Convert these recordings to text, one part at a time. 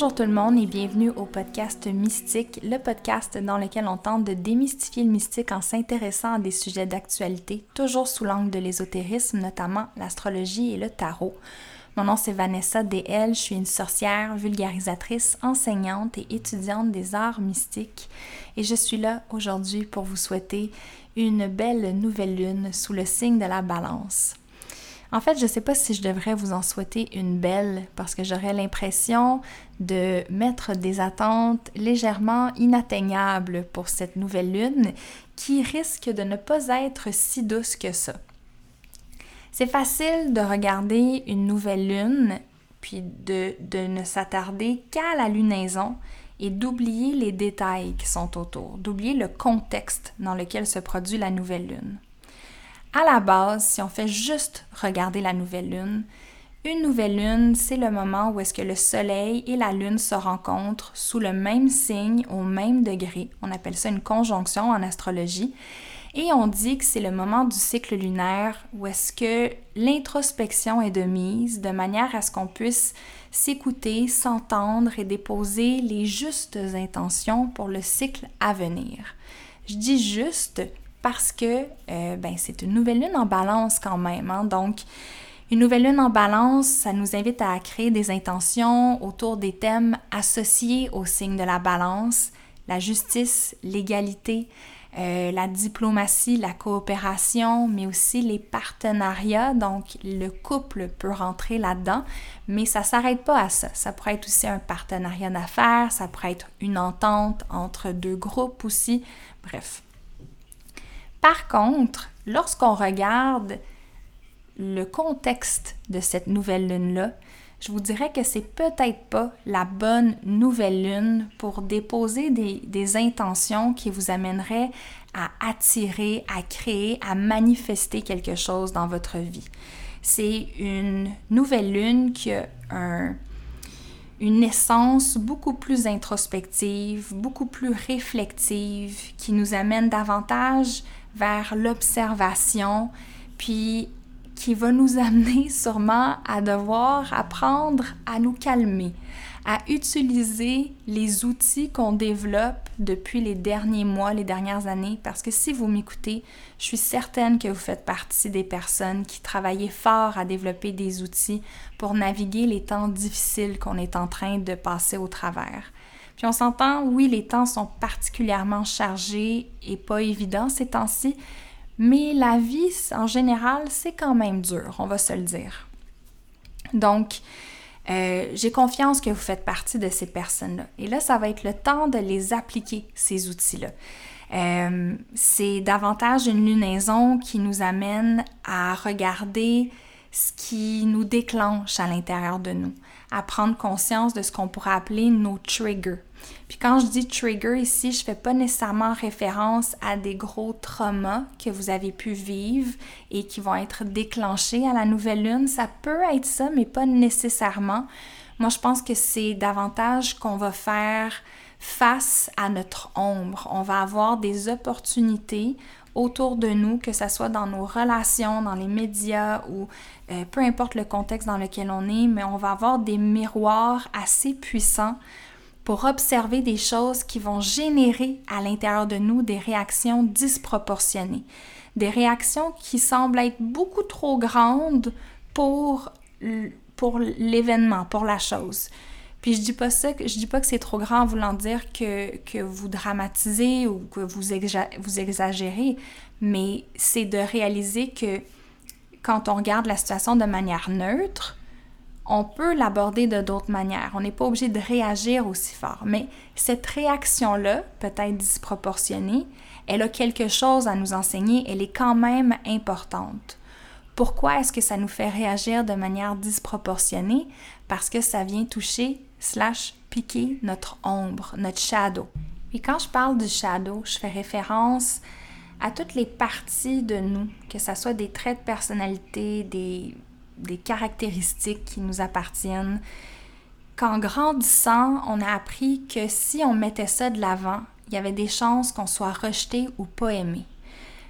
Bonjour tout le monde et bienvenue au podcast Mystique, le podcast dans lequel on tente de démystifier le mystique en s'intéressant à des sujets d'actualité, toujours sous l'angle de l'ésotérisme, notamment l'astrologie et le tarot. Mon nom c'est Vanessa DL, je suis une sorcière, vulgarisatrice, enseignante et étudiante des arts mystiques et je suis là aujourd'hui pour vous souhaiter une belle nouvelle lune sous le signe de la balance. En fait, je ne sais pas si je devrais vous en souhaiter une belle parce que j'aurais l'impression de mettre des attentes légèrement inatteignables pour cette nouvelle lune qui risque de ne pas être si douce que ça. C'est facile de regarder une nouvelle lune puis de, de ne s'attarder qu'à la lunaison et d'oublier les détails qui sont autour, d'oublier le contexte dans lequel se produit la nouvelle lune. À la base, si on fait juste regarder la nouvelle lune, une nouvelle lune, c'est le moment où est-ce que le soleil et la lune se rencontrent sous le même signe, au même degré. On appelle ça une conjonction en astrologie. Et on dit que c'est le moment du cycle lunaire où est-ce que l'introspection est de mise de manière à ce qu'on puisse s'écouter, s'entendre et déposer les justes intentions pour le cycle à venir. Je dis juste parce que euh, ben, c'est une nouvelle lune en balance quand même. Hein. Donc, une nouvelle lune en balance, ça nous invite à créer des intentions autour des thèmes associés au signe de la balance, la justice, l'égalité, euh, la diplomatie, la coopération, mais aussi les partenariats. Donc, le couple peut rentrer là-dedans, mais ça ne s'arrête pas à ça. Ça pourrait être aussi un partenariat d'affaires, ça pourrait être une entente entre deux groupes aussi. Bref, par contre, lorsqu'on regarde le contexte de cette nouvelle lune-là, je vous dirais que c'est peut-être pas la bonne nouvelle lune pour déposer des, intentions qui vous amèneraient à attirer, à créer, à manifester quelque chose dans votre vie. C'est une nouvelle lune qui a un, une essence beaucoup plus introspective, beaucoup plus réflective, qui nous amène davantage vers l'observation, puis qui va nous amener sûrement à devoir apprendre à nous calmer, à utiliser les outils qu'on développe depuis les derniers mois, les dernières années, parce que si vous m'écoutez, je suis certaine que vous faites partie des personnes qui travaillaient fort à développer des outils pour naviguer les temps difficiles qu'on est en train de passer au travers. Puis on s'entend, oui, les temps sont particulièrement chargés et pas évidents ces temps-ci, mais la vie en général, c'est quand même dur, on va se le dire. Donc, euh, j'ai confiance que vous faites partie de ces personnes-là. Et là, ça va être le temps de les appliquer, ces outils-là. Euh, c'est davantage une lunaison qui nous amène à regarder ce qui nous déclenche à l'intérieur de nous, à prendre conscience de ce qu'on pourrait appeler nos triggers. Puis quand je dis trigger ici, je fais pas nécessairement référence à des gros traumas que vous avez pu vivre et qui vont être déclenchés à la nouvelle lune. Ça peut être ça, mais pas nécessairement. Moi, je pense que c'est davantage qu'on va faire face à notre ombre. On va avoir des opportunités autour de nous, que ce soit dans nos relations, dans les médias ou euh, peu importe le contexte dans lequel on est, mais on va avoir des miroirs assez puissants pour observer des choses qui vont générer à l'intérieur de nous des réactions disproportionnées, des réactions qui semblent être beaucoup trop grandes pour, pour l'événement, pour la chose. Puis je dis pas ça, je dis pas que c'est trop grand en voulant dire que, que vous dramatisez ou que vous, vous exagérez, mais c'est de réaliser que quand on regarde la situation de manière neutre, on peut l'aborder de d'autres manières. On n'est pas obligé de réagir aussi fort. Mais cette réaction-là, peut-être disproportionnée, elle a quelque chose à nous enseigner, elle est quand même importante. Pourquoi est-ce que ça nous fait réagir de manière disproportionnée? Parce que ça vient toucher, slash, piquer notre ombre, notre shadow. Et quand je parle du shadow, je fais référence à toutes les parties de nous, que ce soit des traits de personnalité, des des caractéristiques qui nous appartiennent, qu'en grandissant, on a appris que si on mettait ça de l'avant, il y avait des chances qu'on soit rejeté ou pas aimé.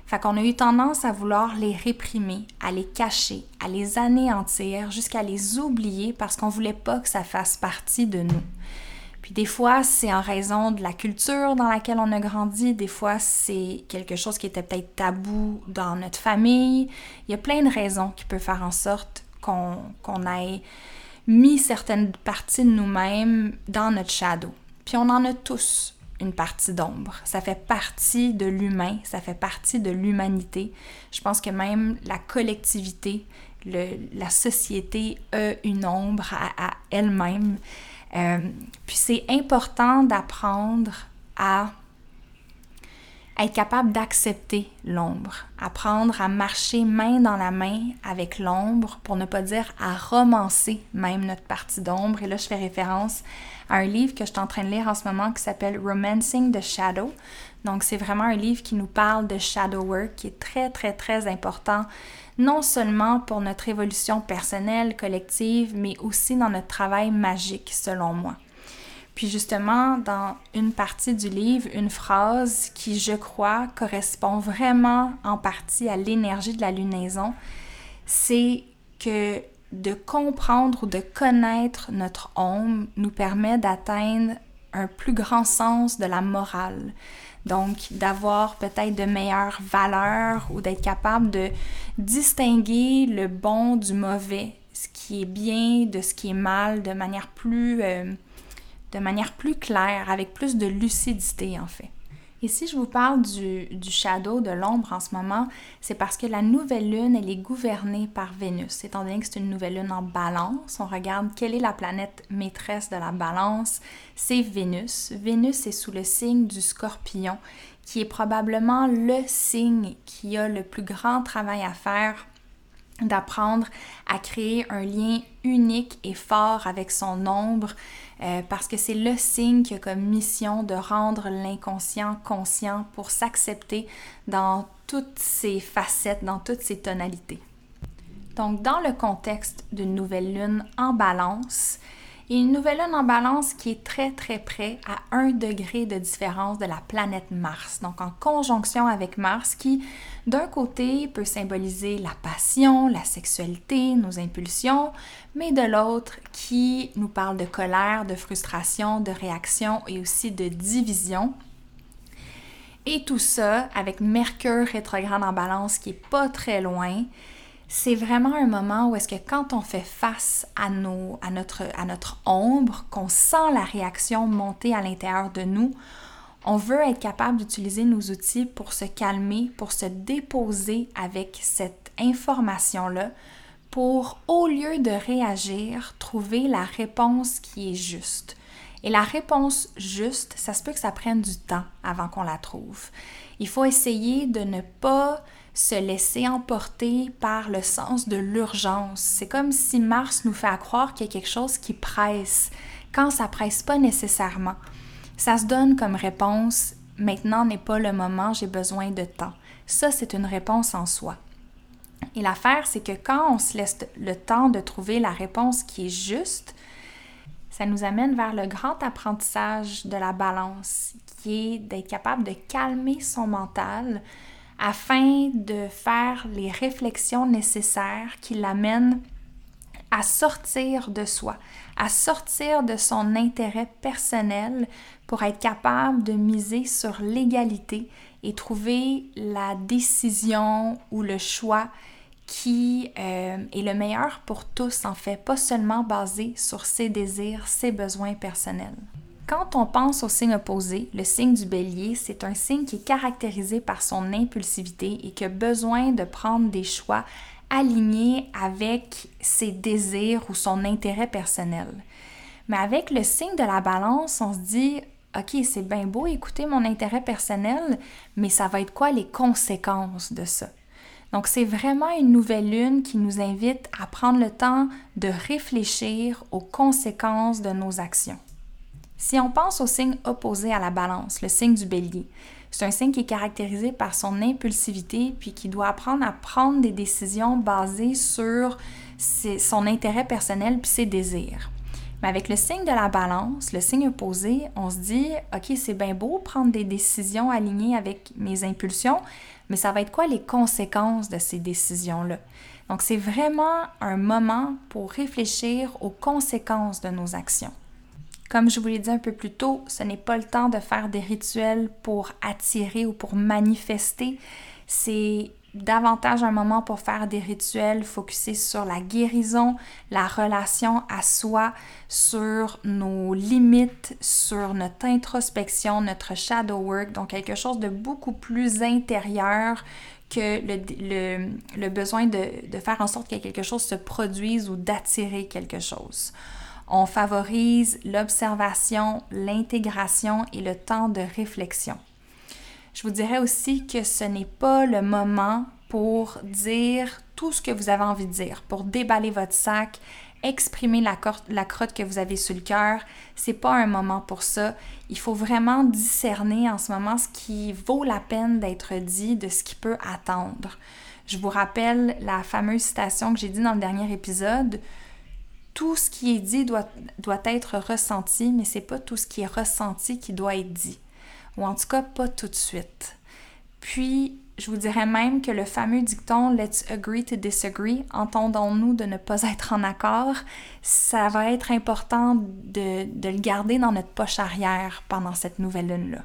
Fait qu'on a eu tendance à vouloir les réprimer, à les cacher, à les anéantir, jusqu'à les oublier parce qu'on voulait pas que ça fasse partie de nous. Puis des fois, c'est en raison de la culture dans laquelle on a grandi, des fois, c'est quelque chose qui était peut-être tabou dans notre famille. Il y a plein de raisons qui peuvent faire en sorte qu'on ait mis certaines parties de nous-mêmes dans notre shadow. Puis on en a tous une partie d'ombre. Ça fait partie de l'humain, ça fait partie de l'humanité. Je pense que même la collectivité, la société a une ombre à, elle-même. Euh, puis c'est important d'apprendre à être capable d'accepter l'ombre, apprendre à marcher main dans la main avec l'ombre, pour ne pas dire à romancer même notre partie d'ombre. Et là, je fais référence à un livre que je suis en train de lire en ce moment qui s'appelle Romancing the Shadow. Donc, c'est vraiment un livre qui nous parle de shadow work, qui est très, très, très important, non seulement pour notre évolution personnelle, collective, mais aussi dans notre travail magique, selon moi. Puis justement, dans une partie du livre, une phrase qui, je crois, correspond vraiment en partie à l'énergie de la lunaison, c'est que de comprendre ou de connaître notre ombre nous permet d'atteindre un plus grand sens de la morale. Donc, d'avoir peut-être de meilleures valeurs ou d'être capable de distinguer le bon du mauvais, ce qui est bien de ce qui est mal de manière plus... Euh, de manière plus claire, avec plus de lucidité en fait. Et si je vous parle du, du shadow, de l'ombre en ce moment, c'est parce que la nouvelle lune, elle est gouvernée par Vénus. Étant donné que c'est une nouvelle lune en balance, on regarde quelle est la planète maîtresse de la balance, c'est Vénus. Vénus est sous le signe du scorpion, qui est probablement le signe qui a le plus grand travail à faire d'apprendre à créer un lien unique et fort avec son ombre, euh, parce que c'est le signe qui a comme mission de rendre l'inconscient conscient pour s'accepter dans toutes ses facettes, dans toutes ses tonalités. Donc, dans le contexte d'une nouvelle lune en balance, et une nouvelle lune en balance qui est très très près à un degré de différence de la planète Mars, donc en conjonction avec Mars qui d'un côté peut symboliser la passion, la sexualité, nos impulsions, mais de l'autre qui nous parle de colère, de frustration, de réaction et aussi de division. Et tout ça avec Mercure rétrograde en balance qui est pas très loin c'est vraiment un moment où est-ce que quand on fait face à, nos, à, notre, notre ombre, qu'on sent la réaction monter à l'intérieur de nous, on veut être capable d'utiliser nos outils pour se calmer, pour se déposer avec cette information-là, pour, au lieu de réagir, trouver la réponse qui est juste. Et la réponse juste, ça se peut que ça prenne du temps avant qu'on la trouve. Il faut essayer de ne pas se laisser emporter par le sens de l'urgence. C'est comme si Mars nous fait croire qu'il y a quelque chose qui presse, quand ça presse pas nécessairement. Ça se donne comme réponse maintenant n'est pas le moment, j'ai besoin de temps. Ça, c'est une réponse en soi. Et l'affaire, c'est que quand on se laisse le temps de trouver la réponse qui est juste, ça nous amène vers le grand apprentissage de la balance, qui est d'être capable de calmer son mental, afin de faire les réflexions nécessaires qui l'amènent à sortir de soi, à sortir de son intérêt personnel pour être capable de miser sur l'égalité et trouver la décision ou le choix qui euh, est le meilleur pour tous, en fait, pas seulement basé sur ses désirs, ses besoins personnels. Quand on pense au signe opposé, le signe du bélier, c'est un signe qui est caractérisé par son impulsivité et qui a besoin de prendre des choix alignés avec ses désirs ou son intérêt personnel. Mais avec le signe de la balance, on se dit, OK, c'est bien beau écouter mon intérêt personnel, mais ça va être quoi les conséquences de ça? Donc, c'est vraiment une nouvelle lune qui nous invite à prendre le temps de réfléchir aux conséquences de nos actions. Si on pense au signe opposé à la balance, le signe du bélier, c'est un signe qui est caractérisé par son impulsivité puis qui doit apprendre à prendre des décisions basées sur son intérêt personnel puis ses désirs. Mais avec le signe de la balance, le signe opposé, on se dit, OK, c'est bien beau prendre des décisions alignées avec mes impulsions, mais ça va être quoi les conséquences de ces décisions-là? Donc, c'est vraiment un moment pour réfléchir aux conséquences de nos actions. Comme je vous l'ai dit un peu plus tôt, ce n'est pas le temps de faire des rituels pour attirer ou pour manifester. C'est davantage un moment pour faire des rituels focusés sur la guérison, la relation à soi, sur nos limites, sur notre introspection, notre shadow work, donc quelque chose de beaucoup plus intérieur que le, besoin de faire en sorte que quelque chose se produise ou d'attirer quelque chose. On favorise l'observation, l'intégration et le temps de réflexion. Je vous dirais aussi que ce n'est pas le moment pour dire tout ce que vous avez envie de dire, pour déballer votre sac, exprimer la, crotte que vous avez sur le cœur. C'est pas un moment pour ça. Il faut vraiment discerner en ce moment ce qui vaut la peine d'être dit de ce qui peut attendre. Je vous rappelle la fameuse citation que j'ai dit dans le dernier épisode. Tout ce qui est dit doit, être ressenti, mais c'est pas tout ce qui est ressenti qui doit être dit. Ou en tout cas, pas tout de suite. Puis, je vous dirais même que le fameux dicton Let's agree to disagree, entendons-nous de ne pas être en accord, ça va être important de, de le garder dans notre poche arrière pendant cette nouvelle lune-là.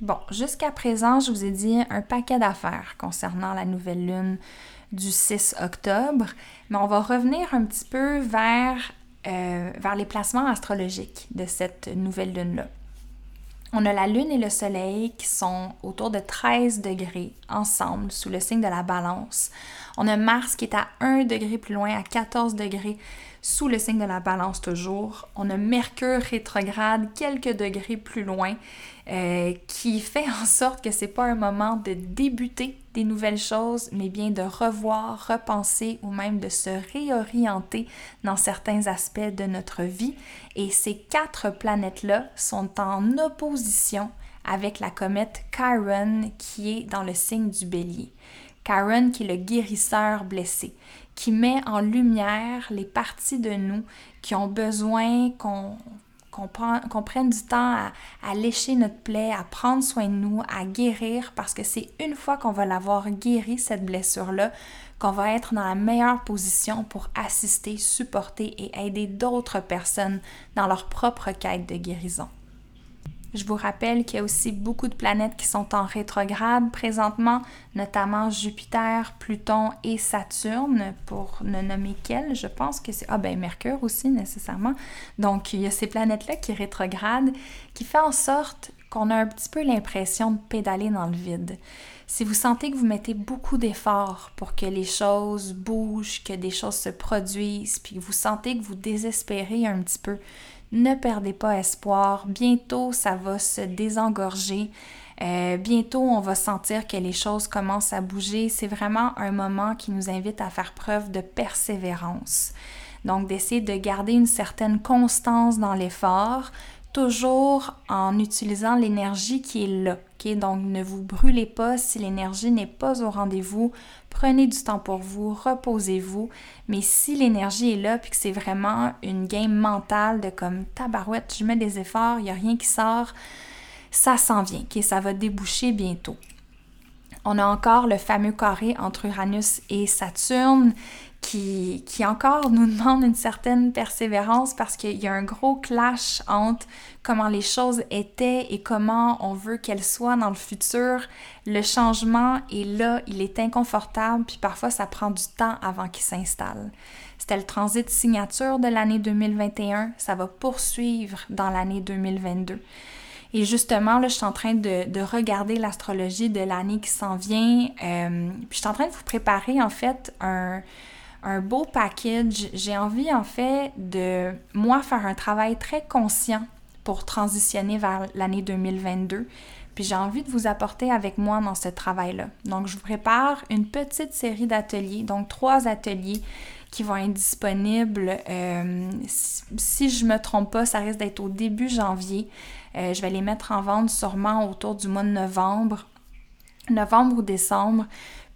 Bon, jusqu'à présent, je vous ai dit un paquet d'affaires concernant la nouvelle lune du 6 octobre, mais on va revenir un petit peu vers, euh, vers les placements astrologiques de cette nouvelle lune-là. On a la Lune et le Soleil qui sont autour de 13 degrés ensemble sous le signe de la balance. On a Mars qui est à 1 degré plus loin, à 14 degrés sous le signe de la balance toujours. On a Mercure rétrograde quelques degrés plus loin euh, qui fait en sorte que c'est pas un moment de débuter des nouvelles choses, mais bien de revoir, repenser ou même de se réorienter dans certains aspects de notre vie. Et ces quatre planètes-là sont en opposition avec la comète Chiron qui est dans le signe du bélier. Chiron qui est le guérisseur blessé, qui met en lumière les parties de nous qui ont besoin qu'on qu'on prenne du temps à, lécher notre plaie, à prendre soin de nous, à guérir, parce que c'est une fois qu'on va l'avoir guéri, cette blessure-là, qu'on va être dans la meilleure position pour assister, supporter et aider d'autres personnes dans leur propre quête de guérison. Je vous rappelle qu'il y a aussi beaucoup de planètes qui sont en rétrograde présentement, notamment Jupiter, Pluton et Saturne, pour ne nommer qu'elles. Je pense que c'est... Ah ben Mercure aussi nécessairement. Donc il y a ces planètes-là qui rétrogradent, qui fait en sorte qu'on a un petit peu l'impression de pédaler dans le vide. Si vous sentez que vous mettez beaucoup d'efforts pour que les choses bougent, que des choses se produisent, puis que vous sentez que vous désespérez un petit peu, ne perdez pas espoir. Bientôt, ça va se désengorger. Euh, bientôt, on va sentir que les choses commencent à bouger. C'est vraiment un moment qui nous invite à faire preuve de persévérance. Donc, d'essayer de garder une certaine constance dans l'effort, toujours en utilisant l'énergie qui est là. Donc, ne vous brûlez pas si l'énergie n'est pas au rendez-vous. Prenez du temps pour vous, reposez-vous. Mais si l'énergie est là, puis que c'est vraiment une game mentale de comme tabarouette, je mets des efforts, il n'y a rien qui sort, ça s'en vient? Ça va déboucher bientôt. On a encore le fameux carré entre Uranus et Saturne qui, qui, encore nous demande une certaine persévérance parce qu'il y a un gros clash entre comment les choses étaient et comment on veut qu'elles soient dans le futur. Le changement est là, il est inconfortable, puis parfois ça prend du temps avant qu'il s'installe. C'était le transit signature de l'année 2021, ça va poursuivre dans l'année 2022. Et justement, là, je suis en train de, de regarder l'astrologie de l'année qui s'en vient. Euh, puis je suis en train de vous préparer en fait un, un beau package. J'ai envie en fait de moi faire un travail très conscient pour transitionner vers l'année 2022. Puis j'ai envie de vous apporter avec moi dans ce travail-là. Donc je vous prépare une petite série d'ateliers, donc trois ateliers qui vont être disponibles. Euh, si, je me trompe pas, ça risque d'être au début janvier. Euh, je vais les mettre en vente sûrement autour du mois de novembre novembre ou décembre.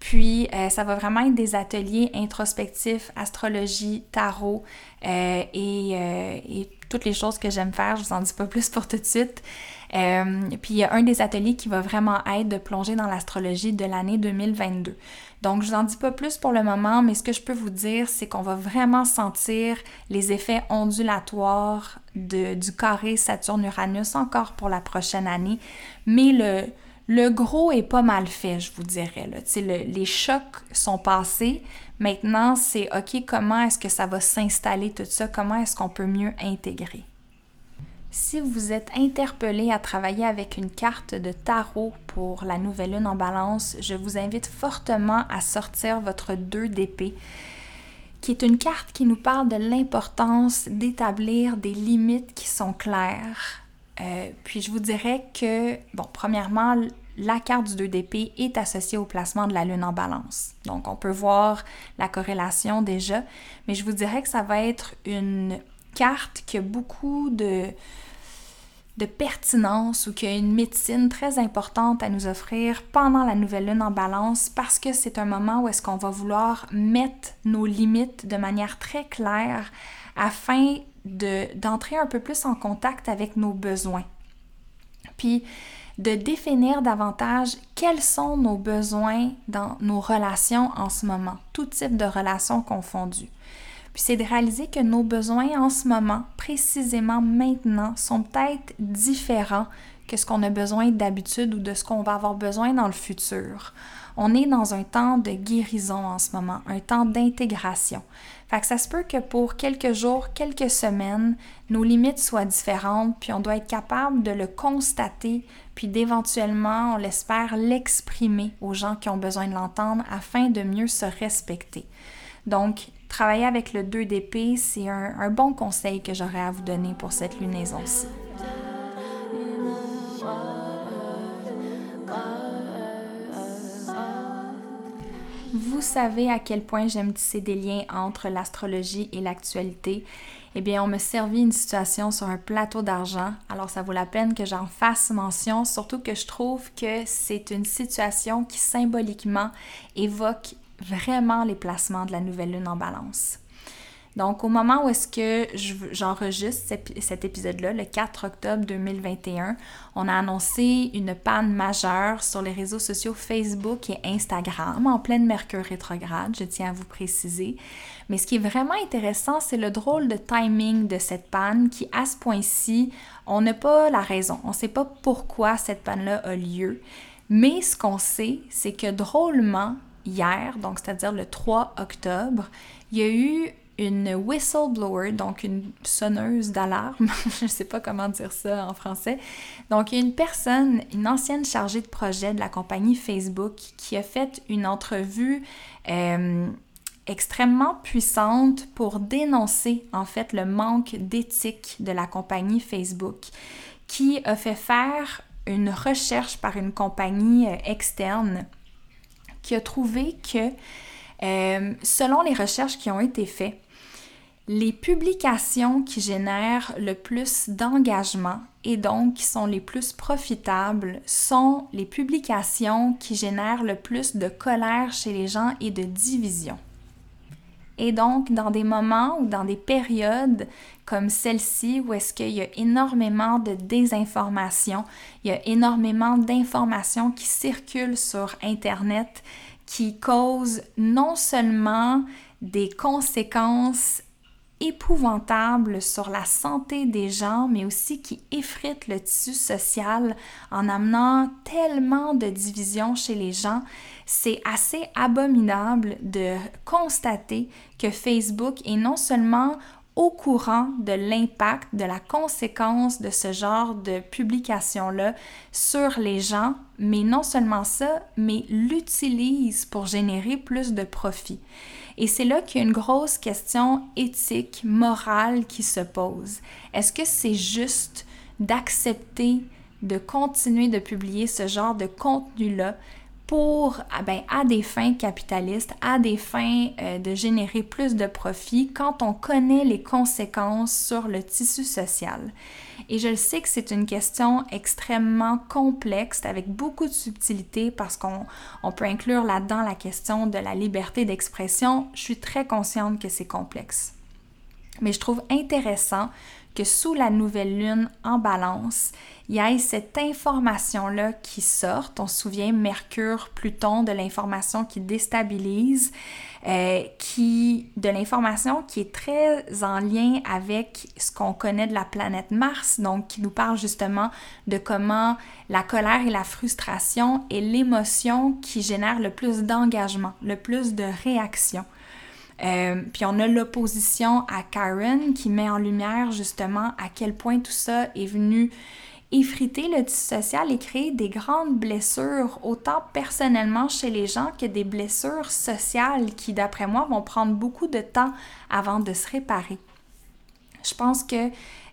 Puis, euh, ça va vraiment être des ateliers introspectifs, astrologie, tarot euh, et, et, toutes les choses que j'aime faire. Je vous en dis pas plus pour tout de suite. puis, il y a un des ateliers qui va vraiment être de plonger dans l'astrologie de l'année 2022. Donc, je vous en dis pas plus pour le moment, mais ce que je peux vous dire, c'est qu'on va vraiment sentir les effets ondulatoires de, du carré Saturne-Uranus encore pour la prochaine année. Mais le, le gros est pas mal fait, je vous dirais. Les chocs sont passés. Maintenant, c'est OK, comment est-ce que ça va s'installer tout ça? Comment est-ce qu'on peut mieux intégrer? Si vous êtes interpellé à travailler avec une carte de tarot pour la nouvelle lune en balance, je vous invite fortement à sortir votre 2 d'épée, qui est une carte qui nous parle de l'importance d'établir des limites qui sont claires, euh, puis je vous dirais que, bon, premièrement, la carte du 2 d'épée est associée au placement de la lune en balance. Donc on peut voir la corrélation déjà, mais je vous dirais que ça va être une carte qui a beaucoup de, de pertinence ou qui a une médecine très importante à nous offrir pendant la nouvelle lune en balance parce que c'est un moment où est-ce qu'on va vouloir mettre nos limites de manière très claire afin d'entrer un peu plus en contact avec nos besoins. Puis de définir davantage quels sont nos besoins dans nos relations en ce moment, tout type de relations confondues. Puis c'est de réaliser que nos besoins en ce moment, précisément maintenant, sont peut-être différents que ce qu'on a besoin d'habitude ou de ce qu'on va avoir besoin dans le futur. On est dans un temps de guérison en ce moment, un temps d'intégration. Fait que ça se peut que pour quelques jours, quelques semaines, nos limites soient différentes, puis on doit être capable de le constater, puis d'éventuellement, on l'espère, l'exprimer aux gens qui ont besoin de l'entendre afin de mieux se respecter. Donc, travailler avec le 2 d'épée, c'est un, bon conseil que j'aurais à vous donner pour cette lunaison-ci. Vous savez à quel point j'aime tisser des liens entre l'astrologie et l'actualité. Eh bien, on me servit une situation sur un plateau d'argent, alors ça vaut la peine que j'en fasse mention, surtout que je trouve que c'est une situation qui symboliquement évoque vraiment les placements de la nouvelle lune en balance. Donc, au moment où est-ce que j'enregistre cet épisode-là, le 4 octobre 2021, on a annoncé une panne majeure sur les réseaux sociaux Facebook et Instagram en pleine Mercure rétrograde, je tiens à vous préciser. Mais ce qui est vraiment intéressant, c'est le drôle de timing de cette panne qui, à ce point-ci, on n'a pas la raison. On ne sait pas pourquoi cette panne-là a lieu. Mais ce qu'on sait, c'est que drôlement, hier, donc c'est-à-dire le 3 octobre, il y a eu une whistleblower, donc une sonneuse d'alarme, je ne sais pas comment dire ça en français. Donc, il y a une personne, une ancienne chargée de projet de la compagnie Facebook qui a fait une entrevue euh, extrêmement puissante pour dénoncer en fait le manque d'éthique de la compagnie Facebook qui a fait faire une recherche par une compagnie euh, externe qui a trouvé que euh, selon les recherches qui ont été faites, les publications qui génèrent le plus d'engagement et donc qui sont les plus profitables sont les publications qui génèrent le plus de colère chez les gens et de division. Et donc, dans des moments ou dans des périodes comme celle-ci, où est-ce qu'il y a énormément de désinformation, il y a énormément d'informations qui circulent sur Internet qui causent non seulement des conséquences épouvantable sur la santé des gens, mais aussi qui effrite le tissu social en amenant tellement de divisions chez les gens. C'est assez abominable de constater que Facebook est non seulement au courant de l'impact, de la conséquence de ce genre de publication-là sur les gens, mais non seulement ça, mais l'utilise pour générer plus de profit. Et c'est là qu'il y a une grosse question éthique, morale qui se pose. Est-ce que c'est juste d'accepter de continuer de publier ce genre de contenu-là pour, ah ben, à des fins capitalistes, à des fins euh, de générer plus de profit quand on connaît les conséquences sur le tissu social. Et je le sais que c'est une question extrêmement complexe avec beaucoup de subtilité parce qu'on on peut inclure là-dedans la question de la liberté d'expression. Je suis très consciente que c'est complexe. Mais je trouve intéressant que sous la nouvelle lune en balance, il y ait cette information-là qui sorte. On se souvient Mercure, Pluton, de l'information qui déstabilise, euh, qui, de l'information qui est très en lien avec ce qu'on connaît de la planète Mars, donc qui nous parle justement de comment la colère et la frustration est l'émotion qui génère le plus d'engagement, le plus de réaction. Euh, puis on a l'opposition à Karen qui met en lumière justement à quel point tout ça est venu effriter le tissu social et créer des grandes blessures, autant personnellement chez les gens que des blessures sociales qui, d'après moi, vont prendre beaucoup de temps avant de se réparer. Je pense que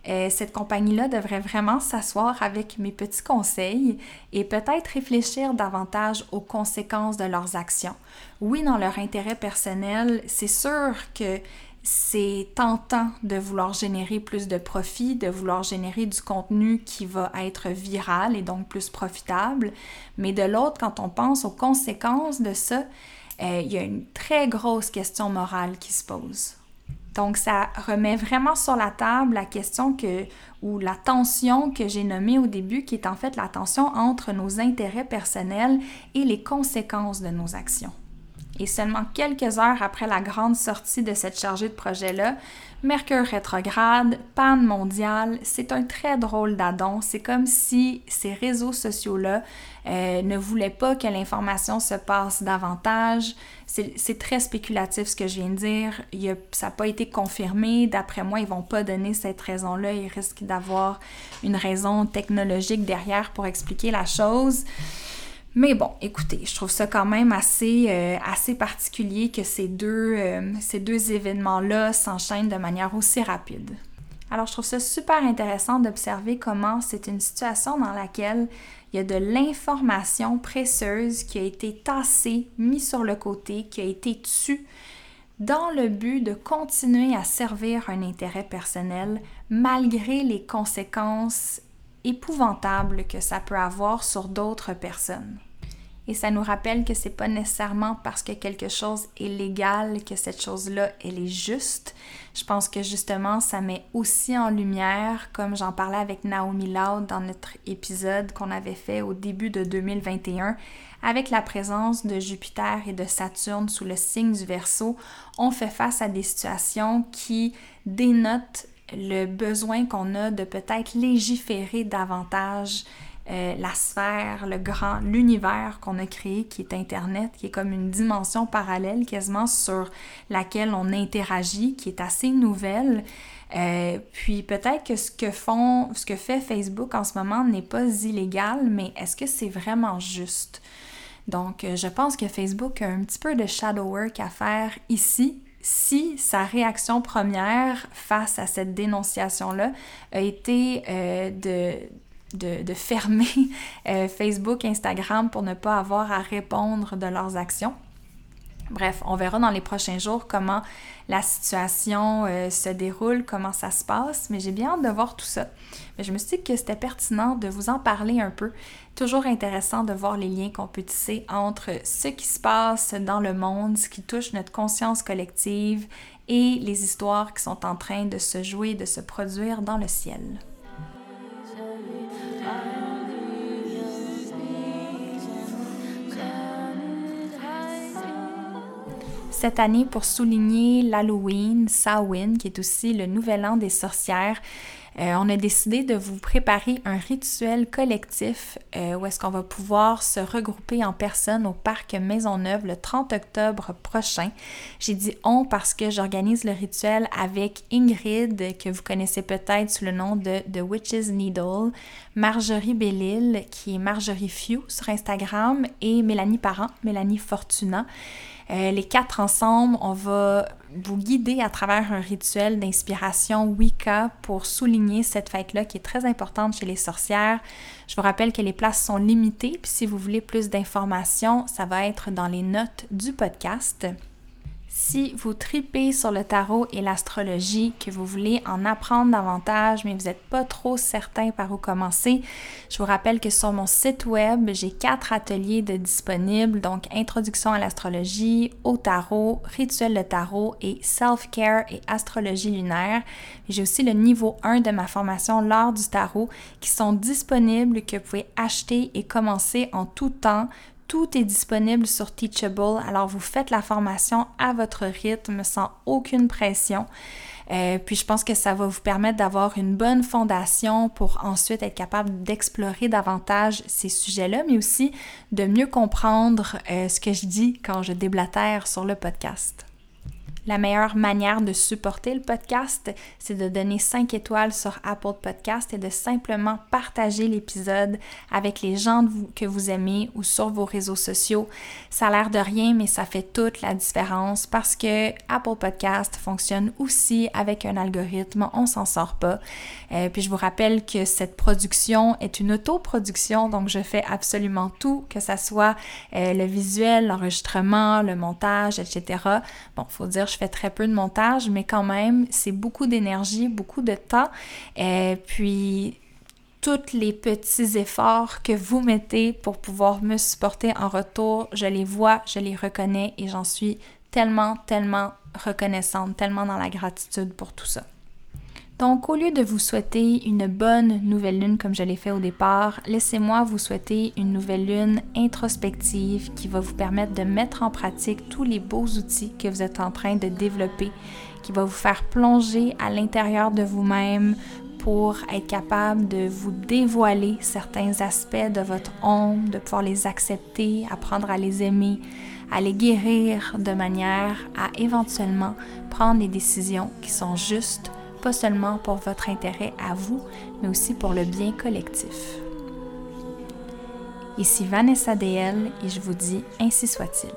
euh, cette compagnie-là devrait vraiment s'asseoir avec mes petits conseils et peut-être réfléchir davantage aux conséquences de leurs actions. Oui, dans leur intérêt personnel, c'est sûr que c'est tentant de vouloir générer plus de profit, de vouloir générer du contenu qui va être viral et donc plus profitable. Mais de l'autre, quand on pense aux conséquences de ça, euh, il y a une très grosse question morale qui se pose. Donc, ça remet vraiment sur la table la question que, ou la tension que j'ai nommée au début, qui est en fait la tension entre nos intérêts personnels et les conséquences de nos actions. Et seulement quelques heures après la grande sortie de cette chargée de projet-là, Mercure rétrograde, panne mondiale, c'est un très drôle d'adon. C'est comme si ces réseaux sociaux-là euh, ne voulaient pas que l'information se passe davantage. C'est très spéculatif ce que je viens de dire. Ça n'a pas été confirmé. D'après moi, ils vont pas donner cette raison-là. Ils risquent d'avoir une raison technologique derrière pour expliquer la chose. Mais bon, écoutez, je trouve ça quand même assez, euh, assez particulier que ces deux, euh, ces deux événements-là s'enchaînent de manière aussi rapide. Alors, je trouve ça super intéressant d'observer comment c'est une situation dans laquelle il y a de l'information précieuse qui a été tassée, mise sur le côté, qui a été tue dans le but de continuer à servir un intérêt personnel malgré les conséquences épouvantables que ça peut avoir sur d'autres personnes. Et ça nous rappelle que c'est pas nécessairement parce que quelque chose est légal que cette chose-là, elle est juste. Je pense que justement, ça met aussi en lumière, comme j'en parlais avec Naomi Loud dans notre épisode qu'on avait fait au début de 2021, avec la présence de Jupiter et de Saturne sous le signe du Verseau, on fait face à des situations qui dénotent le besoin qu'on a de peut-être légiférer davantage euh, la sphère, le grand, l'univers qu'on a créé qui est Internet, qui est comme une dimension parallèle quasiment sur laquelle on interagit, qui est assez nouvelle. Euh, puis peut-être que ce que font, ce que fait Facebook en ce moment n'est pas illégal, mais est-ce que c'est vraiment juste? Donc, euh, je pense que Facebook a un petit peu de shadow work à faire ici si sa réaction première face à cette dénonciation-là a été de, de, fermer euh, Facebook, Instagram pour ne pas avoir à répondre de leurs actions. Bref, on verra dans les prochains jours comment la situation euh, se déroule, comment ça se passe, mais j'ai bien hâte de voir tout ça. Mais je me suis dit que c'était pertinent de vous en parler un peu. Toujours intéressant de voir les liens qu'on peut tisser entre ce qui se passe dans le monde, ce qui touche notre conscience collective et les histoires qui sont en train de se jouer, de se produire dans le ciel. Cette année pour souligner l'Halloween, Samhain, qui est aussi le nouvel an des sorcières. Euh, on a décidé de vous préparer un rituel collectif euh, où est-ce qu'on va pouvoir se regrouper en personne au parc Maisonneuve le 30 octobre prochain. J'ai dit on parce que j'organise le rituel avec Ingrid, que vous connaissez peut-être sous le nom de The Witch's Needle, Marjorie Bellil, qui est Marjorie Few sur Instagram, et Mélanie Parent, Mélanie Fortuna. Euh, les quatre ensemble, on va vous guider à travers un rituel d'inspiration Wicca pour souligner cette fête-là qui est très importante chez les sorcières. Je vous rappelle que les places sont limitées, puis si vous voulez plus d'informations, ça va être dans les notes du podcast. Si vous tripez sur le tarot et l'astrologie, que vous voulez en apprendre davantage, mais vous n'êtes pas trop certain par où commencer, je vous rappelle que sur mon site web, j'ai quatre ateliers de disponibles, donc introduction à l'astrologie, au tarot, rituel de tarot et self-care et astrologie lunaire. J'ai aussi le niveau 1 de ma formation l'art du tarot qui sont disponibles, que vous pouvez acheter et commencer en tout temps tout est disponible sur Teachable, alors vous faites la formation à votre rythme sans aucune pression. Euh, puis je pense que ça va vous permettre d'avoir une bonne fondation pour ensuite être capable d'explorer davantage ces sujets-là, mais aussi de mieux comprendre euh, ce que je dis quand je déblatère sur le podcast. La meilleure manière de supporter le podcast, c'est de donner 5 étoiles sur Apple Podcast et de simplement partager l'épisode avec les gens que vous aimez ou sur vos réseaux sociaux. Ça a l'air de rien, mais ça fait toute la différence parce que Apple Podcast fonctionne aussi avec un algorithme, on s'en sort pas. Euh, puis je vous rappelle que cette production est une autoproduction, donc je fais absolument tout, que ce soit euh, le visuel, l'enregistrement, le montage, etc. Bon, faut dire, fais très peu de montage, mais quand même, c'est beaucoup d'énergie, beaucoup de temps. Et euh, puis, tous les petits efforts que vous mettez pour pouvoir me supporter en retour, je les vois, je les reconnais et j'en suis tellement, tellement reconnaissante, tellement dans la gratitude pour tout ça. Donc, au lieu de vous souhaiter une bonne nouvelle lune comme je l'ai fait au départ, laissez-moi vous souhaiter une nouvelle lune introspective qui va vous permettre de mettre en pratique tous les beaux outils que vous êtes en train de développer, qui va vous faire plonger à l'intérieur de vous-même pour être capable de vous dévoiler certains aspects de votre ombre, de pouvoir les accepter, apprendre à les aimer, à les guérir de manière à éventuellement prendre des décisions qui sont justes pas seulement pour votre intérêt à vous, mais aussi pour le bien collectif. Ici Vanessa DL et je vous dis ainsi soit-il.